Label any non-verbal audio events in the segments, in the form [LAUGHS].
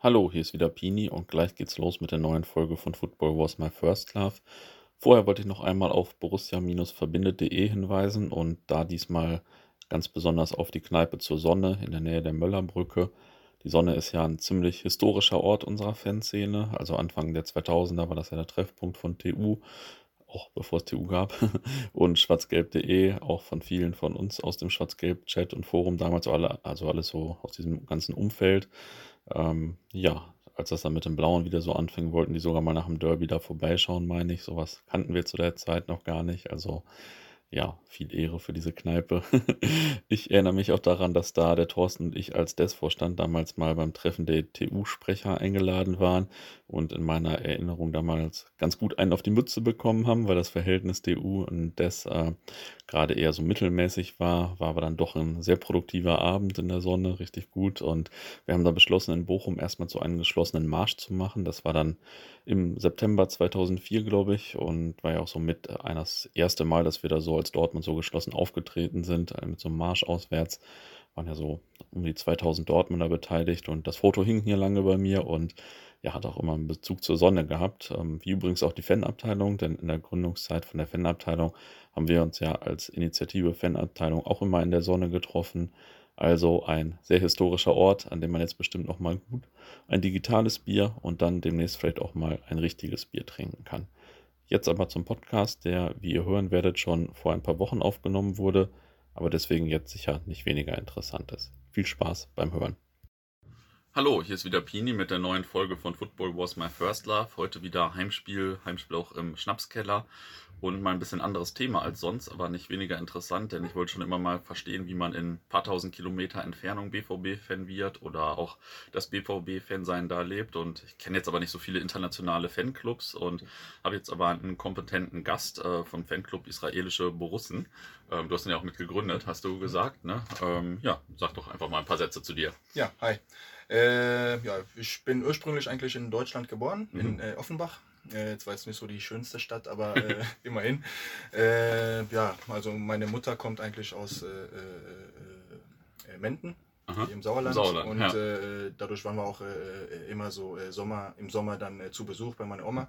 Hallo, hier ist wieder Pini und gleich geht's los mit der neuen Folge von Football Was My First Love. Vorher wollte ich noch einmal auf borussia-verbindet.de hinweisen und da diesmal ganz besonders auf die Kneipe zur Sonne in der Nähe der Möllerbrücke. Die Sonne ist ja ein ziemlich historischer Ort unserer Fanszene. Also Anfang der 2000er war das ja der Treffpunkt von TU, auch bevor es TU gab. [LAUGHS] Und schwarzgelb.de, auch von vielen von uns aus dem Schwarzgelb-Chat und Forum damals, alle, also alles so aus diesem ganzen Umfeld. Ähm, ja, als das dann mit dem Blauen wieder so anfing, wollten die sogar mal nach dem Derby da vorbeischauen, meine ich. Sowas kannten wir zu der Zeit noch gar nicht. Also ja, viel Ehre für diese Kneipe. [LAUGHS] ich erinnere mich auch daran, dass da der Thorsten und ich als DES-Vorstand damals mal beim Treffen der TU-Sprecher eingeladen waren und in meiner Erinnerung damals ganz gut einen auf die Mütze bekommen haben, weil das Verhältnis TU und DES äh, gerade eher so mittelmäßig war. War aber dann doch ein sehr produktiver Abend in der Sonne, richtig gut. Und wir haben da beschlossen, in Bochum erstmal zu einem geschlossenen Marsch zu machen. Das war dann im September 2004, glaube ich, und war ja auch so mit einer das erste Mal, dass wir da so als Dortmund so geschlossen aufgetreten sind, äh, mit so einem Marsch auswärts. Waren ja so um die 2000 Dortmunder beteiligt und das Foto hing hier lange bei mir und ja, hat auch immer einen Bezug zur Sonne gehabt, ähm, wie übrigens auch die Fanabteilung, denn in der Gründungszeit von der Fanabteilung haben wir uns ja als Initiative Fanabteilung auch immer in der Sonne getroffen, also ein sehr historischer Ort, an dem man jetzt bestimmt noch mal gut ein digitales Bier und dann demnächst vielleicht auch mal ein richtiges Bier trinken kann. Jetzt aber zum Podcast, der, wie ihr hören werdet, schon vor ein paar Wochen aufgenommen wurde, aber deswegen jetzt sicher nicht weniger interessant ist. Viel Spaß beim Hören. Hallo, hier ist wieder Pini mit der neuen Folge von Football Was My First Love. Heute wieder Heimspiel, Heimspiel auch im Schnapskeller und mal ein bisschen anderes Thema als sonst, aber nicht weniger interessant, denn ich wollte schon immer mal verstehen, wie man in ein paar tausend Kilometer Entfernung BVB-Fan wird oder auch das BVB-Fan-Sein da lebt. Und ich kenne jetzt aber nicht so viele internationale Fanclubs und habe jetzt aber einen kompetenten Gast äh, vom Fanclub Israelische Borussen. Ähm, du hast ihn ja auch mitgegründet, hast du gesagt. Ne? Ähm, ja, sag doch einfach mal ein paar Sätze zu dir. Ja, hi. Äh, ja, ich bin ursprünglich eigentlich in Deutschland geboren, mhm. in äh, Offenbach. Äh, jetzt nicht so die schönste Stadt, aber äh, [LAUGHS] immerhin. Äh, ja, also meine Mutter kommt eigentlich aus äh, Menden. Aha. im Sauerland. Sauerland und ja. äh, dadurch waren wir auch äh, immer so äh, Sommer, im Sommer dann zu Besuch bei meiner Oma.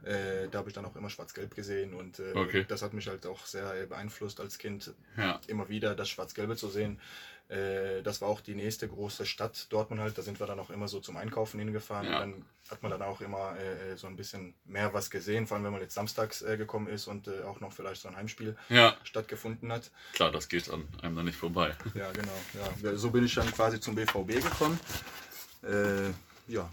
Da habe ich dann auch immer Schwarz-Gelb gesehen und okay. das hat mich halt auch sehr beeinflusst als Kind, ja. immer wieder das Schwarz-Gelbe zu sehen. Äh, das war auch die nächste große Stadt, Dortmund halt. Da sind wir dann auch immer so zum Einkaufen hingefahren. Ja. dann hat man dann auch immer äh, so ein bisschen mehr was gesehen, vor allem wenn man jetzt samstags äh, gekommen ist und äh, auch noch vielleicht so ein Heimspiel ja. stattgefunden hat. Klar, das geht an einem dann nicht vorbei. Ja, genau. Ja. So bin ich dann quasi zum BVB gekommen. Äh, ja,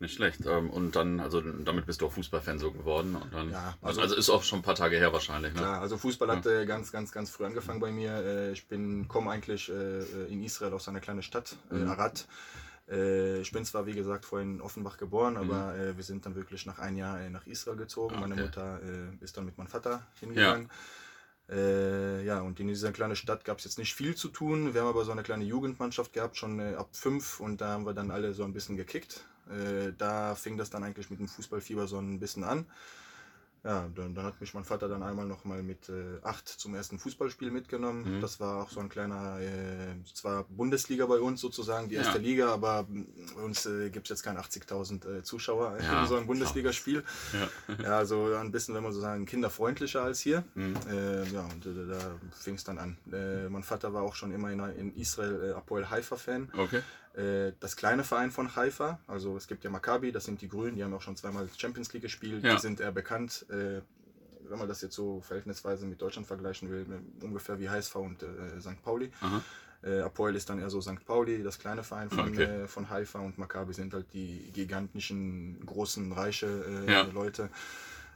nicht schlecht. Ähm, und dann, also damit bist du auch Fußballfan so geworden. Und dann, ja, also, also ist auch schon ein paar Tage her wahrscheinlich. Ne? Ja, also Fußball hat ja. ganz, ganz, ganz früh angefangen bei mir. Äh, ich bin, komme eigentlich äh, in Israel aus einer kleinen Stadt, äh, mhm. Arad. Ich bin zwar, wie gesagt, vorhin in Offenbach geboren, mhm. aber mhm. wir sind dann wirklich nach einem Jahr nach Israel gezogen. Okay. Meine Mutter ist dann mit meinem Vater hingegangen. Ja. Äh, ja, und in dieser kleinen Stadt gab es jetzt nicht viel zu tun. Wir haben aber so eine kleine Jugendmannschaft gehabt, schon äh, ab fünf, und da haben wir dann alle so ein bisschen gekickt. Äh, da fing das dann eigentlich mit dem Fußballfieber so ein bisschen an. Ja, dann, dann, hat mich mein Vater dann einmal noch mal mit äh, acht zum ersten Fußballspiel mitgenommen. Mhm. Das war auch so ein kleiner, äh, zwar Bundesliga bei uns sozusagen, die erste ja. Liga, aber bei uns äh, gibt es jetzt keine 80.000 äh, Zuschauer ja, in so ein Bundesligaspiel. Ja. ja, also ein bisschen, wenn man so sagen, kinderfreundlicher als hier. Mhm. Äh, ja, und äh, da fing es dann an. mein Vater war auch schon immer in, in Israel Apoel Haifa-Fan. Okay. Äh, das kleine Verein von Haifa. Also es gibt ja Maccabi, das sind die Grünen, die haben auch schon zweimal Champions League gespielt, ja. die sind eher bekannt. Äh, wenn man das jetzt so verhältnisweise mit Deutschland vergleichen will, ungefähr wie HSV und äh, St. Pauli. Äh, Apoel ist dann eher so St. Pauli, das kleine Verein von, okay. äh, von Haifa und Maccabi sind halt die gigantischen, großen, reiche äh, ja. Leute.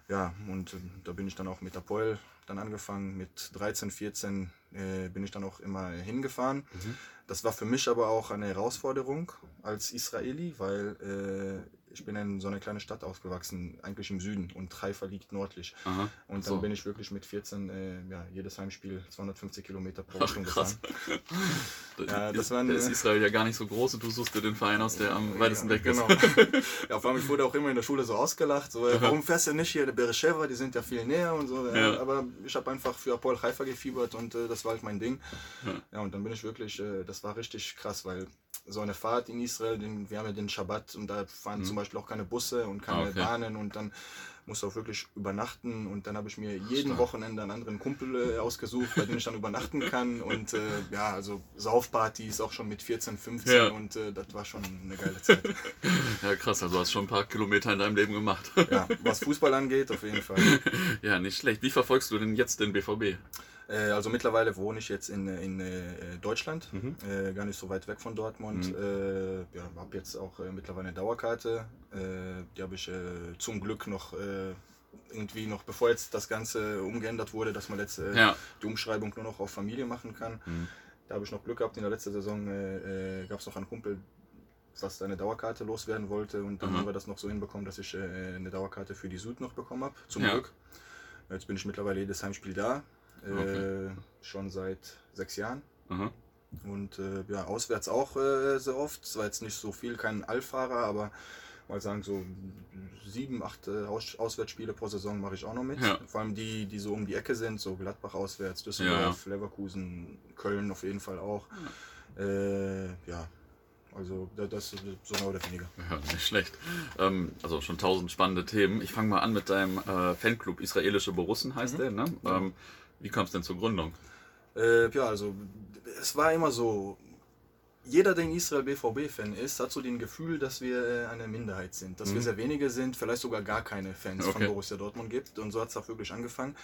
Ja, und da bin ich dann auch mit Apoel dann angefangen. Mit 13, 14 äh, bin ich dann auch immer hingefahren. Mhm. Das war für mich aber auch eine Herausforderung als Israeli, weil äh, ich bin in so einer kleinen Stadt aufgewachsen, eigentlich im Süden und Haifa liegt nördlich. Aha, und dann so. bin ich wirklich mit 14, äh, ja, jedes Heimspiel 250 Kilometer pro Stunde gefahren. [LAUGHS] ja, das war ist Israel ja gar nicht so groß und du suchst dir den Verein aus, der am weitesten ja, weg ist. Genau. [LAUGHS] ja, vor allem, ich wurde auch immer in der Schule so ausgelacht, so, warum fährst du nicht hier in Beersheba, die sind ja viel näher und so. Ja. Aber ich habe einfach für Apol Haifa gefiebert und äh, das war halt mein Ding. Ja. und dann bin ich wirklich, äh, das war richtig krass, weil so eine Fahrt in Israel, den, wir haben ja den Schabbat und da fahren Mhm. zum Beispiel auch keine Busse und keine okay. Bahnen und dann musst du auch wirklich übernachten und dann habe ich mir jeden Stark. Wochenende einen anderen Kumpel äh, ausgesucht, bei dem ich dann übernachten kann und äh, ja, also Saufpartys auch schon mit 14, 15 Ja. und äh, das war schon eine geile Zeit. [LAUGHS] Ja, krass, also du hast schon ein paar Kilometer in deinem Leben gemacht. ja, was Fußball angeht, auf jeden Fall. [LAUGHS] ja, nicht schlecht. Wie verfolgst du denn jetzt den BVB? Äh, also mittlerweile wohne ich jetzt in, in äh, Deutschland, Mhm. äh, gar nicht so weit weg von Dortmund. Mhm. Äh, ja, habe jetzt auch äh, mittlerweile eine Dauerkarte. Äh, die habe ich äh, zum Glück noch äh, irgendwie noch, bevor jetzt das Ganze umgeändert wurde, dass man jetzt äh, Ja. die Umschreibung nur noch auf Familie machen kann. Mhm. Da habe ich noch Glück gehabt. In der letzten Saison äh, äh, gab es noch einen Kumpel, fast eine Dauerkarte loswerden wollte und dann Mhm. haben wir das noch so hinbekommen, dass ich äh, eine Dauerkarte für die Süd noch bekommen habe. Zum Ja. Glück. Jetzt bin ich mittlerweile jedes Heimspiel da. Äh, Okay. Schon seit sechs Jahren. Aha. Und äh, ja, auswärts auch äh, sehr oft. Es war jetzt nicht so viel, kein Allfahrer, aber mal sagen, so sieben, acht äh, Aus Auswärtsspiele pro Saison mache ich auch noch mit. Ja. Vor allem die, die so um die Ecke sind, so Gladbach auswärts, Düsseldorf, Leverkusen, Köln auf jeden Fall auch. Äh, ja, also da- das ist so mehr oder weniger. Ja, nicht schlecht. Ähm, also schon tausend spannende Themen. Ich fange mal an mit deinem äh, Fanclub Israelische Borussen heißt Mhm. der, ne? Ähm, wie kam es denn zur Gründung? Äh, ja, also es war immer so, jeder, der in Israel BVB-Fan ist, hat so den Gefühl, dass wir äh, eine Minderheit sind. Dass wir Mhm. sehr wenige sind, vielleicht sogar gar keine Fans von Okay. Borussia Dortmund gibt. Und so hat es auch wirklich angefangen.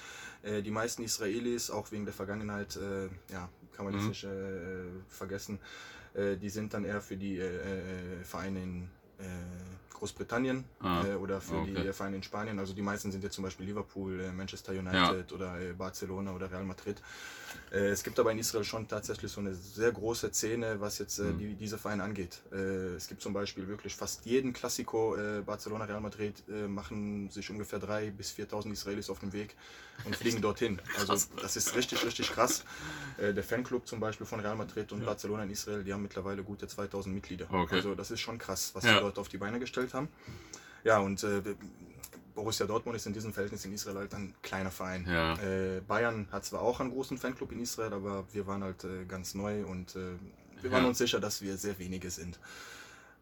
Äh, die meisten Israelis, auch wegen der Vergangenheit, äh, ja, kann man jetzt Mhm. nicht äh, vergessen, äh, die sind dann eher für die äh, Vereine in Großbritannien Ah, äh, oder für okay. die Vereine in Spanien. Also die meisten sind jetzt zum Beispiel Liverpool, äh, Manchester United oder äh, Barcelona oder Real Madrid. Äh, es gibt aber in Israel schon tatsächlich so eine sehr große Szene, was jetzt äh, Mhm. die, diese Vereine angeht. Äh, es gibt zum Beispiel wirklich fast jeden Klassiko, Barcelona, Real Madrid, machen sich ungefähr 3.000 bis 4.000 Israelis auf den Weg und fliegen dorthin. Also das ist richtig, richtig krass. Der Fanclub zum Beispiel von Real Madrid und Ja. Barcelona in Israel, die haben mittlerweile gute 2.000 Mitglieder. Okay. Also das ist schon krass, was Ja. sie dort auf die Beine gestellt haben. Ja, und Borussia Dortmund ist in diesem Verhältnis in Israel halt ein kleiner Verein. Ja. Äh, Bayern hat zwar auch einen großen Fanclub in Israel, aber wir waren halt äh, ganz neu und äh, wir waren Ja. uns sicher, dass wir sehr wenige sind.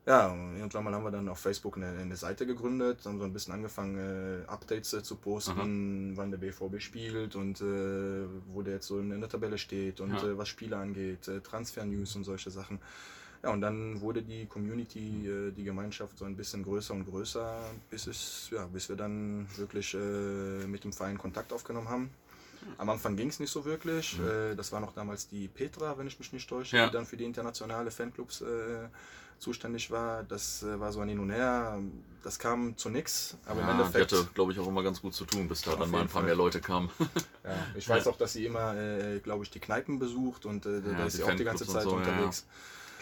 Ja, und irgendwann mal haben wir dann auf Facebook eine, eine Seite gegründet, haben so ein bisschen angefangen, äh, Updates äh, zu posten, wann der BVB spielt und äh, wo der jetzt so in der Tabelle steht und Ja. was Spiele angeht, Transfer-News und solche Sachen. Ja, und dann wurde die Community, äh, die Gemeinschaft so ein bisschen größer und größer, bis, es, ja, bis wir dann wirklich äh, mit dem Verein Kontakt aufgenommen haben. Am Anfang ging es nicht so wirklich. Äh, das war noch damals die Petra, wenn ich mich nicht täusche, Ja. die dann für die internationale Fanclubs äh, zuständig war. Das äh, war so ein Hin und Her. Das kam zu nichts. Aber im ja, die Endeffekt. hatte, glaube ich, auch immer ganz gut zu tun, bis da dann mal ein paar Fall. mehr Leute kamen. Ja, ich weiß auch, dass sie immer, äh, glaube ich, die Kneipen besucht und äh, da Ja, ist die sie auch die ganze Zeit so, ja, unterwegs.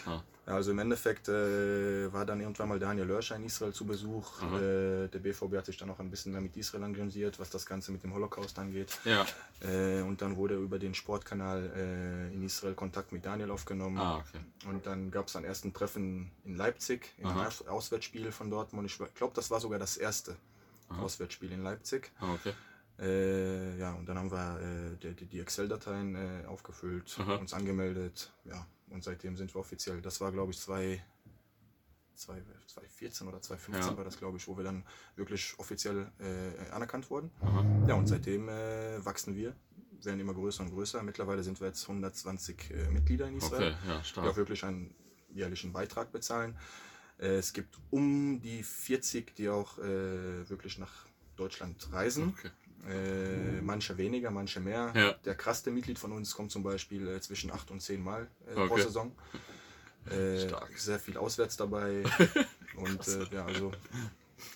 Klar. Ja, also im Endeffekt äh, war dann irgendwann mal Daniel Lörscher in Israel zu Besuch. Äh, der BVB hat sich dann auch ein bisschen mehr mit Israel engagiert, was das Ganze mit dem Holocaust angeht. Ja. Äh, und dann wurde über den Sportkanal äh, in Israel Kontakt mit Daniel aufgenommen. Ah, okay. Und dann gab es einen ersten Treffen in Leipzig, Aha. Aus Auswärtsspiel von Dortmund. Ich glaube, das war sogar das erste Aha. Auswärtsspiel in Leipzig. Ah, okay. Äh, ja, und dann haben wir äh, die, die- Excel-Dateien aufgefüllt, uns angemeldet. Ja, und seitdem sind wir offiziell. Das war, glaube ich, zwei, zwei, 2014 oder 2015 Ja. war das, glaube ich, wo wir dann wirklich offiziell äh, anerkannt wurden. Aha. Ja, und seitdem äh, wachsen wir, werden immer größer und größer. Mittlerweile sind wir jetzt 120 äh, Mitglieder in Israel Okay, ja, die stark. auch wirklich einen jährlichen Beitrag bezahlen. Äh, es gibt um die 40, die auch äh, wirklich nach Deutschland reisen. Okay. Äh, manche weniger, manche mehr. Ja. Der krasseste Mitglied von uns kommt zum Beispiel äh, zwischen 8 und 10 Mal äh, pro Okay. Saison. Äh, sehr viel auswärts dabei. [LAUGHS] und äh, ja, also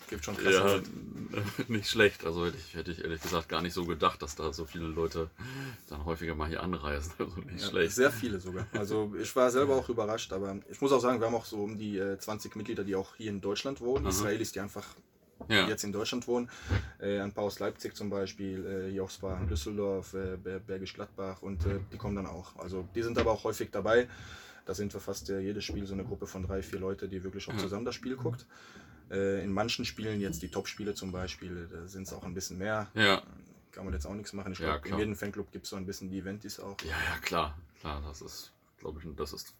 gibt schon krasse Ja, [LAUGHS] nicht schlecht. Also hätte ich, hätte ich ehrlich gesagt gar nicht so gedacht, dass da so viele Leute dann häufiger mal hier anreisen. [LAUGHS] Also nicht Ja, schlecht. Sehr viele sogar. Also ich war selber auch überrascht, aber ich muss auch sagen, wir haben auch so um die äh, 20 Mitglieder, die auch hier in Deutschland wohnen. Aha. Israelis, die einfach Ja. jetzt in Deutschland wohnen. Äh, ein paar aus Leipzig zum Beispiel, äh, hier aus Düsseldorf, äh, Ber- Bergisch Gladbach und äh, die kommen dann auch. Also die sind aber auch häufig dabei. Da sind wir fast äh, jedes Spiel so eine Gruppe von drei, vier Leute, die wirklich auch Ja. zusammen das Spiel guckt. Äh, in manchen Spielen, jetzt die Top-Spiele zum Beispiel, da sind es auch ein bisschen mehr. Ja. Kann man jetzt auch nichts machen. Ich glaube, in jedem Fanclub gibt es so ein bisschen die Eventis auch. Ja, ja, klar. Klar, das ist, glaube ich, das ist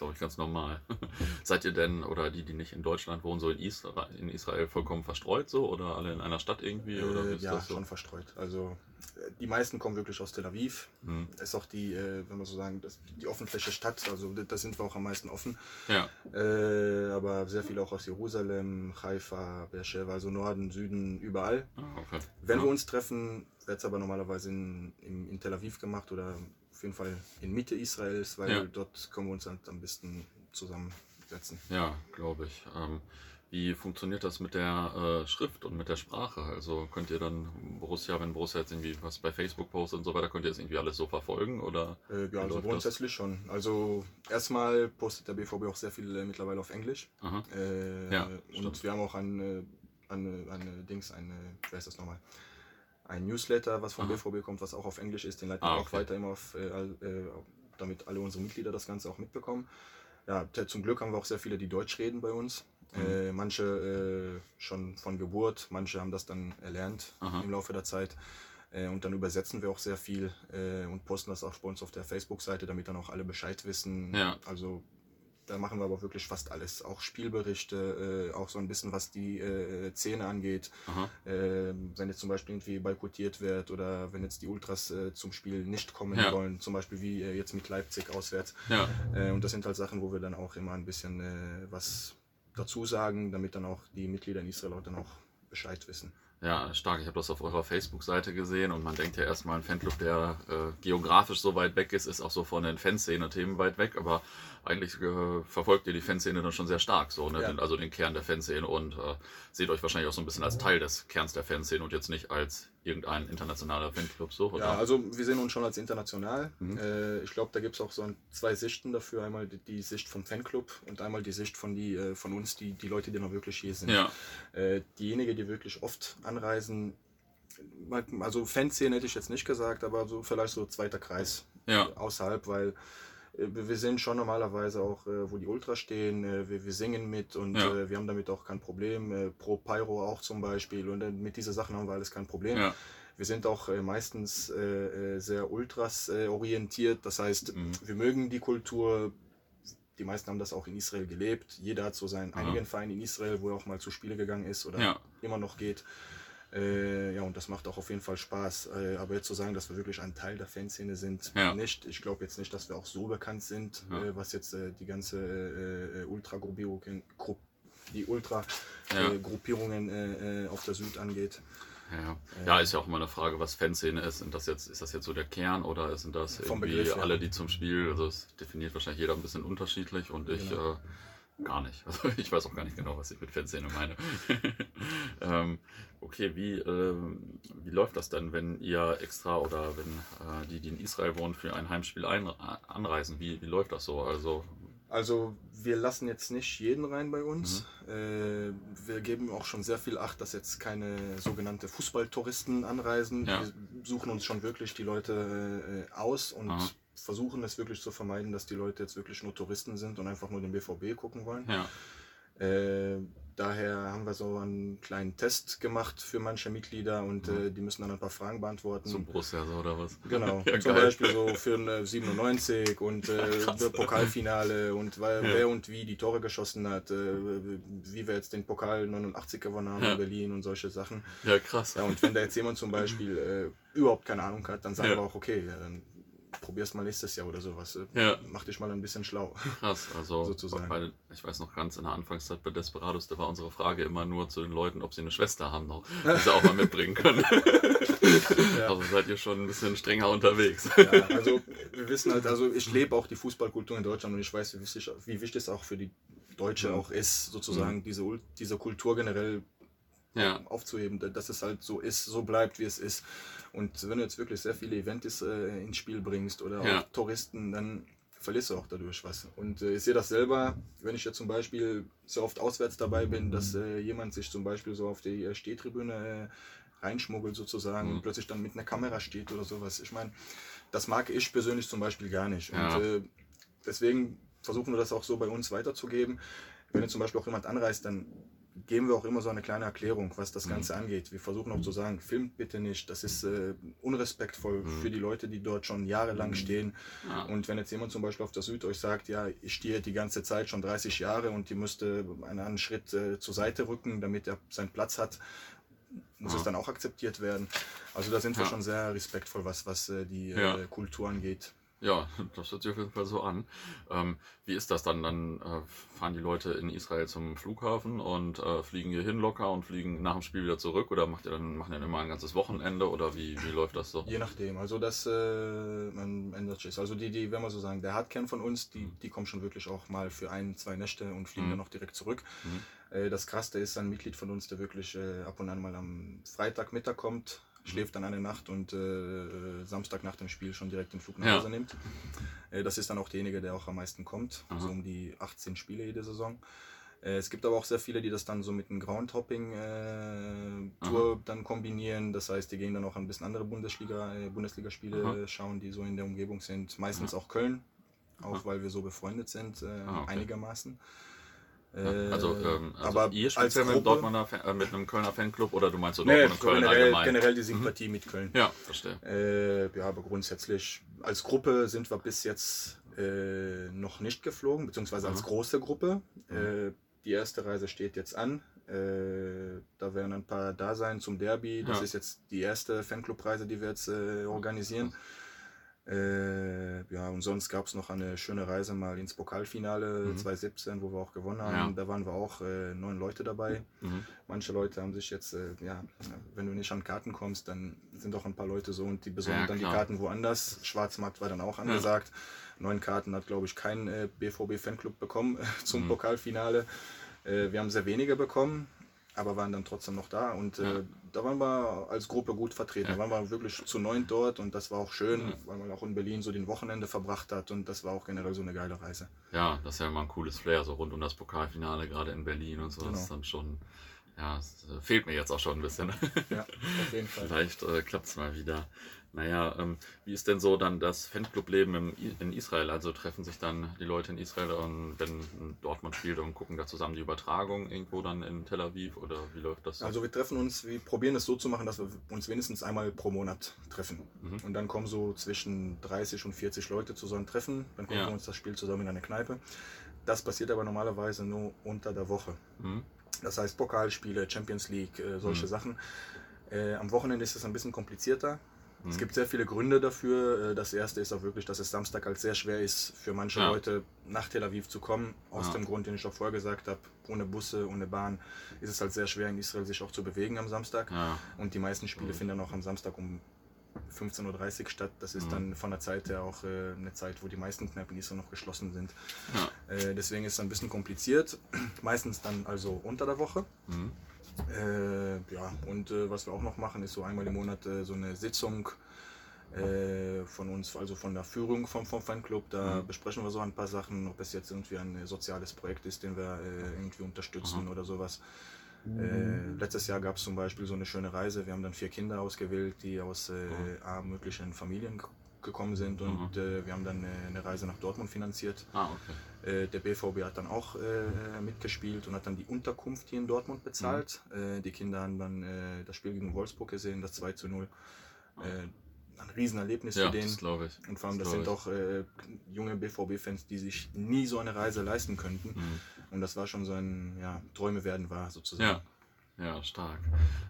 glaube ich, ganz normal. [LAUGHS] Seid ihr denn, oder die, die nicht in Deutschland wohnen, so in Israel, in Israel vollkommen verstreut so oder alle in einer Stadt irgendwie? Oder äh, ja, so? schon verstreut. Also äh, die meisten kommen wirklich aus Tel Aviv. Hm. Ist auch die, äh, wenn man so sagen, das, die offenfläche Stadt, also da sind wir auch am meisten offen. Ja. Äh, aber sehr viele auch aus Jerusalem, Haifa, Beersheba, also Norden, Süden, überall. Ah, okay. Wenn ja. wir uns treffen, wird es aber normalerweise in, in, in Tel Aviv gemacht oder auf jeden Fall in Mitte Israels, weil ja. dort können wir uns halt am besten zusammensetzen. Ja, glaube ich. Ähm, wie funktioniert das mit der äh, Schrift und mit der Sprache? Also könnt ihr dann Borussia, wenn Borussia jetzt irgendwie was bei Facebook postet und so weiter, könnt ihr das irgendwie alles so verfolgen? Oder äh, ja, also grundsätzlich das? schon. Also erstmal postet der BVB auch sehr viel äh, mittlerweile auf Englisch. Äh, ja, und stimmt. wir haben auch ein, eine, eine Dings, eine, wer ist das nochmal? Ein Newsletter, was vom Aha. BVB kommt, was auch auf Englisch ist. Den leiten ah, wir auch weiter immer auf, äh, äh, damit alle unsere Mitglieder das Ganze auch mitbekommen. Ja, zum Glück haben wir auch sehr viele, die Deutsch reden bei uns. Mhm. Äh, manche äh, schon von Geburt, manche haben das dann erlernt Aha. im Laufe der Zeit. Äh, und dann übersetzen wir auch sehr viel äh, und posten das auch bei uns auf der Facebook-Seite, damit dann auch alle Bescheid wissen. Ja. Also da machen wir aber wirklich fast alles. Auch Spielberichte, äh, auch so ein bisschen, was die äh, Szene angeht. Äh, wenn jetzt zum Beispiel irgendwie boykottiert wird oder wenn jetzt die Ultras äh, zum Spiel nicht kommen ja. wollen, zum Beispiel wie äh, jetzt mit Leipzig auswärts. Ja. Äh, und das sind halt Sachen, wo wir dann auch immer ein bisschen was dazu sagen, damit dann auch die Mitglieder in Israel auch dann auch Bescheid wissen. Ja, stark. Ich habe das auf eurer Facebook-Seite gesehen und man denkt ja erstmal, ein Fanclub, der äh, geografisch so weit weg ist, ist auch so von den Fanszene-Themen weit weg, aber eigentlich äh, verfolgt ihr die Fanszene dann schon sehr stark, so, ne? Ja. also den Kern der Fanszene und äh, seht euch wahrscheinlich auch so ein bisschen als Teil des Kerns der Fanszene und jetzt nicht als irgendein internationaler Fanclub so, oder? Ja, also wir sehen uns schon als international. Mhm. Äh, ich glaube, da gibt es auch so ein, zwei Sichten dafür. Einmal die, die, Sicht vom Fanclub und einmal die Sicht von, die, äh, von uns, die, die Leute, die noch wirklich hier sind. Ja. Äh, diejenigen, die wirklich oft anreisen, also Fanszene hätte ich jetzt nicht gesagt, aber so vielleicht so zweiter Kreis ja. außerhalb, weil wir sind schon normalerweise auch, äh, wo die Ultras stehen, äh, wir, wir singen mit und ja. wir haben damit auch kein Problem. Pro Pyro auch zum Beispiel und mit diesen Sachen haben wir alles kein Problem. Ja. Wir sind auch meistens sehr Ultras orientiert, das heißt, mhm. wir mögen die Kultur. Die meisten haben das auch in Israel gelebt. Jeder hat so seinen einigen Verein in Israel, wo er auch mal zu Spiele gegangen ist oder ja. immer noch geht. Äh, ja, und das macht auch auf jeden Fall Spaß. Äh, aber jetzt zu sagen, dass wir wirklich ein Teil der Fanszene sind, ja. nicht. Ich glaube jetzt nicht, dass wir auch so bekannt sind, ja. äh, was jetzt äh, die ganze äh, äh, Ultra-Gruppierungen, die Ultra-Gruppierungen auf der Süd angeht. Ja. ja, ist ja auch immer eine Frage, was Fanszene ist. Sind das jetzt, ist das jetzt so der Kern oder sind das irgendwie Begriff, alle, die zum Spiel, also es definiert wahrscheinlich jeder ein bisschen unterschiedlich und ich genau. Gar nicht. [LAUGHS] Also ich weiß auch gar nicht genau, was ich mit Fanszene meine. [LAUGHS] ähm, okay, wie, äh, wie läuft das denn, wenn ihr extra oder wenn äh, die, die in Israel wohnen, für ein Heimspiel ein, anreisen? Wie, wie läuft das so? Also, also wir lassen jetzt nicht jeden rein bei uns. Mhm. Äh, wir geben auch schon sehr viel Acht, dass jetzt keine sogenannte Fußballtouristen anreisen. Ja. Wir suchen uns schon wirklich die Leute äh, aus und Aha versuchen es wirklich zu vermeiden, dass die Leute jetzt wirklich nur Touristen sind und einfach nur den BVB gucken wollen. Ja. Äh, daher haben wir so einen kleinen Test gemacht für manche Mitglieder und mhm. äh, die müssen dann ein paar Fragen beantworten. Zum Borussia so oder was? [LAUGHS] Genau, ja, zum geil. Beispiel so für eine 97 und äh, [LAUGHS] Pokalfinale und weil, ja. wer und wie die Tore geschossen hat, äh, wie wir jetzt den Pokal 89 gewonnen haben ja. in Berlin und solche Sachen. Ja, krass. Ja, und wenn da jetzt jemand zum Beispiel äh, überhaupt keine Ahnung hat, dann sagen wir auch, okay, dann probier's mal nächstes Jahr oder sowas. Ja. Mach dich mal ein bisschen schlau. Krass, also [LAUGHS] sozusagen. Bei, ich weiß noch ganz in der Anfangszeit bei Desperados, da war unsere Frage immer nur zu den Leuten, ob sie eine Schwester haben noch, die sie auch mal mitbringen können. [LAUGHS] ja. Also seid ihr schon ein bisschen strenger unterwegs. Ja, also wir wissen halt, also ich lebe auch die Fußballkultur in Deutschland und ich weiß, wie wichtig, wie wichtig es auch für die Deutsche mhm. auch ist, sozusagen mhm. diese, diese Kultur generell ja. aufzuheben, dass es halt so ist, so bleibt, wie es ist. Und wenn du jetzt wirklich sehr viele Events äh, ins Spiel bringst oder ja. auch Touristen, dann verlierst du auch dadurch was. Und äh, ich sehe das selber, wenn ich jetzt zum Beispiel so oft auswärts dabei bin, dass äh, jemand sich zum Beispiel so auf die äh, Stehtribüne äh, reinschmuggelt sozusagen mhm. und plötzlich dann mit einer Kamera steht oder sowas. Ich meine, das mag ich persönlich zum Beispiel gar nicht. Ja. Und äh, deswegen versuchen wir das auch so bei uns weiterzugeben. Wenn jetzt zum Beispiel auch jemand anreist, dann geben wir auch immer so eine kleine Erklärung, was das Ganze mhm. angeht. Wir versuchen auch zu sagen, filmt bitte nicht, das ist äh, unrespektvoll mhm. für die Leute, die dort schon jahrelang mhm. stehen. Ja. Und wenn jetzt jemand zum Beispiel auf der Süd euch sagt, ja, ich stehe die ganze Zeit schon 30 Jahre und die müsste einen Schritt äh, zur Seite rücken, damit er seinen Platz hat, muss ja. es dann auch akzeptiert werden. Also da sind wir ja. schon sehr respektvoll, was, was äh, die äh, Kultur angeht. Ja, [LAUGHS] das hört sich auf jeden Fall so an. Ähm, wie ist das dann? Dann äh, fahren die Leute in Israel zum Flughafen und äh, fliegen hier hin locker und fliegen nach dem Spiel wieder zurück oder macht ihr dann, machen dann immer ein ganzes Wochenende oder wie, wie läuft das so? Je nachdem. Also das äh, ändert sich. Also die, die, wenn man so sagen, der Hardkern von uns, die, mhm. die kommen schon wirklich auch mal für ein, zwei Nächte und fliegen mhm. dann noch direkt zurück. Mhm. Äh, das krasseste ist ein Mitglied von uns, der wirklich äh, ab und an mal am Freitagmittag kommt schläft dann eine Nacht und äh, Samstag nach dem Spiel schon direkt den Flug nach Hause ja. nimmt. Äh, das ist dann auch derjenige, der auch am meisten kommt, Aha. so um die 18 Spiele jede Saison. Äh, es gibt aber auch sehr viele, die das dann so mit einem Groundhopping-Tour äh, dann kombinieren. Das heißt, die gehen dann auch ein bisschen andere Bundesliga, äh, Bundesligaspiele schauen, die so in der Umgebung sind. Meistens Aha. auch Köln, auch weil wir so befreundet sind, ah, okay. einigermaßen. Also, äh, ähm, also aber ihr speziell mit, Dortmunder, äh, mit einem Kölner Fanclub oder du meinst so Dortmund nee, und Köln generell, allgemein? generell die Sympathie mhm. mit Köln. Ja, verstehe. Äh, ja, aber grundsätzlich als Gruppe sind wir bis jetzt äh, noch nicht geflogen, beziehungsweise mhm. als große Gruppe. Mhm. Äh, die erste Reise steht jetzt an. Äh, da werden ein paar da sein zum Derby. Das ja. ist jetzt die erste Fanclub-Reise, die wir jetzt organisieren. Äh, ja, und sonst gab es noch eine schöne Reise mal ins Pokalfinale mhm. 2017, wo wir auch gewonnen haben. Ja. Da waren wir auch äh, neun Leute dabei. Mhm. Manche Leute haben sich jetzt, äh, ja, wenn du nicht an Karten kommst, dann sind auch ein paar Leute so und die besorgen ja, dann die Karten woanders. Schwarzmarkt war dann auch angesagt. Ja. Neun Karten hat, glaube ich, kein äh, BVB-Fanclub bekommen [LAUGHS] zum mhm. Pokalfinale. Äh, wir haben sehr wenige bekommen aber waren dann trotzdem noch da und äh, da waren wir als Gruppe gut vertreten. Da waren wir wirklich zu neun dort und das war auch schön, weil man auch in Berlin so den Wochenende verbracht hat und das war auch generell so eine geile Reise. Ja, das ist ja immer ein cooles Flair, so rund um das Pokalfinale, gerade in Berlin und so. Genau. Das ist dann schon, ja, äh, fehlt mir jetzt auch schon ein bisschen. Ja, auf jeden Fall. [LAUGHS] Vielleicht äh, klappt es mal wieder. Naja, ähm, wie ist denn so dann das Fanclub-Leben in Israel? Also treffen sich dann die Leute in Israel und wenn Dortmund spielt und gucken da zusammen die Übertragung irgendwo dann in Tel Aviv oder wie läuft das? Also wir treffen uns, wir probieren es so zu machen, dass wir uns wenigstens einmal pro Monat treffen. Mhm. Und dann kommen so zwischen 30 und 40 Leute zu so einem Treffen, dann gucken ja. wir uns das Spiel zusammen in eine Kneipe. Das passiert aber normalerweise nur unter der Woche. Mhm. Das heißt Pokalspiele, Champions League, äh, solche mhm. Sachen. Äh, am Wochenende ist es ein bisschen komplizierter es gibt sehr viele Gründe dafür. Äh, das erste ist auch wirklich, dass es Samstag halt sehr schwer ist, für manche ja. Leute nach Tel Aviv zu kommen. Aus ja. dem Grund, den ich auch vorher gesagt habe, ohne Busse, ohne Bahn ist es halt sehr schwer in Israel sich auch zu bewegen am Samstag. Ja. Und die meisten Spiele mhm. finden auch am Samstag um 15.30 Uhr statt. Das ist mhm. dann von der Zeit her auch äh, eine Zeit, wo die meisten Kneipen in Israel noch geschlossen sind. Äh, deswegen ist es ein bisschen kompliziert. [CLEARS THROAT] Meistens dann also unter der Woche. Mhm. Äh, ja, und äh, was wir auch noch machen, ist so einmal im Monat äh, so eine Sitzung äh, von uns, also von der Führung vom, vom Fanclub. Da mhm. besprechen wir so ein paar Sachen, ob es jetzt irgendwie ein soziales Projekt ist, den wir irgendwie unterstützen mhm. oder sowas. Mhm. Äh, letztes Jahr gab es zum Beispiel so eine schöne Reise. Wir haben dann vier Kinder ausgewählt, die aus äh, mhm. möglichen Familien gekommen sind und mhm. äh, wir haben dann eine, eine, Reise nach Dortmund finanziert. Ah, okay. äh, der BVB hat dann auch äh, mitgespielt und hat dann die Unterkunft hier in Dortmund bezahlt. Mhm. Äh, die Kinder haben dann äh, das Spiel gegen Wolfsburg gesehen, das 2 zu 0. Ah. Äh, ein Riesenerlebnis ja, für den. Das Und vor allem, das, das sind auch junge BVB-Fans, die sich nie so eine Reise leisten könnten. Mhm. Und das war schon so ein ja, Träume werden wahr sozusagen. Ja. Ja, stark.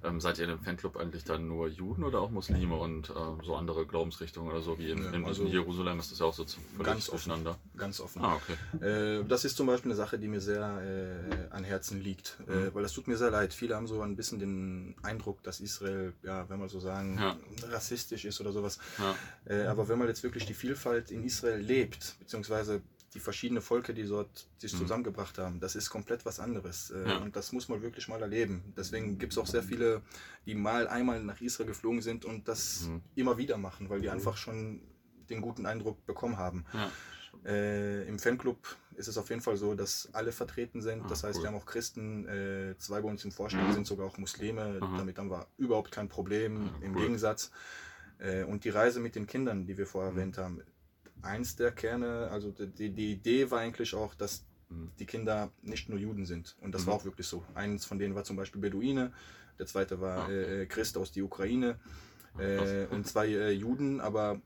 Ähm, seid ihr in dem Fanclub eigentlich dann nur Juden oder auch Muslime und äh, so andere Glaubensrichtungen oder so wie in, in, also in Jerusalem ist das ja auch so ganz aufeinander? Ganz offen. Ah, okay. Äh, das ist zum Beispiel eine Sache, die mir sehr äh, an Herzen liegt, äh, mhm. weil das tut mir sehr leid. Viele haben so ein bisschen den Eindruck, dass Israel, ja, wenn man so sagen, ja. rassistisch ist oder sowas. Ja. Äh, aber wenn man jetzt wirklich die Vielfalt in Israel lebt, beziehungsweise die verschiedenen Volke, die dort sich mhm. zusammengebracht haben. Das ist komplett was anderes. Äh, ja. Und das muss man wirklich mal erleben. Deswegen gibt es auch sehr viele, die mal einmal nach Israel geflogen sind und das mhm. immer wieder machen, weil die einfach schon den guten Eindruck bekommen haben. Ja. Äh, Im Fanclub ist es auf jeden Fall so, dass alle vertreten sind. Ah, das heißt, cool. wir haben auch Christen, äh, zwei bei uns im Vorstand mhm. sind sogar auch Muslime. Aha. Damit haben wir überhaupt kein Problem. Ja, Im cool. Gegensatz. Äh, und die Reise mit den Kindern, die wir vorher mhm. erwähnt haben, eins der Kerne, also die, die Idee war eigentlich auch, dass mhm. die Kinder nicht nur Juden sind. Und das mhm. war auch wirklich so. Eins von denen war zum Beispiel Beduine, der zweite war ah, äh, Christ aus der Ukraine äh, und zwei äh, Juden, aber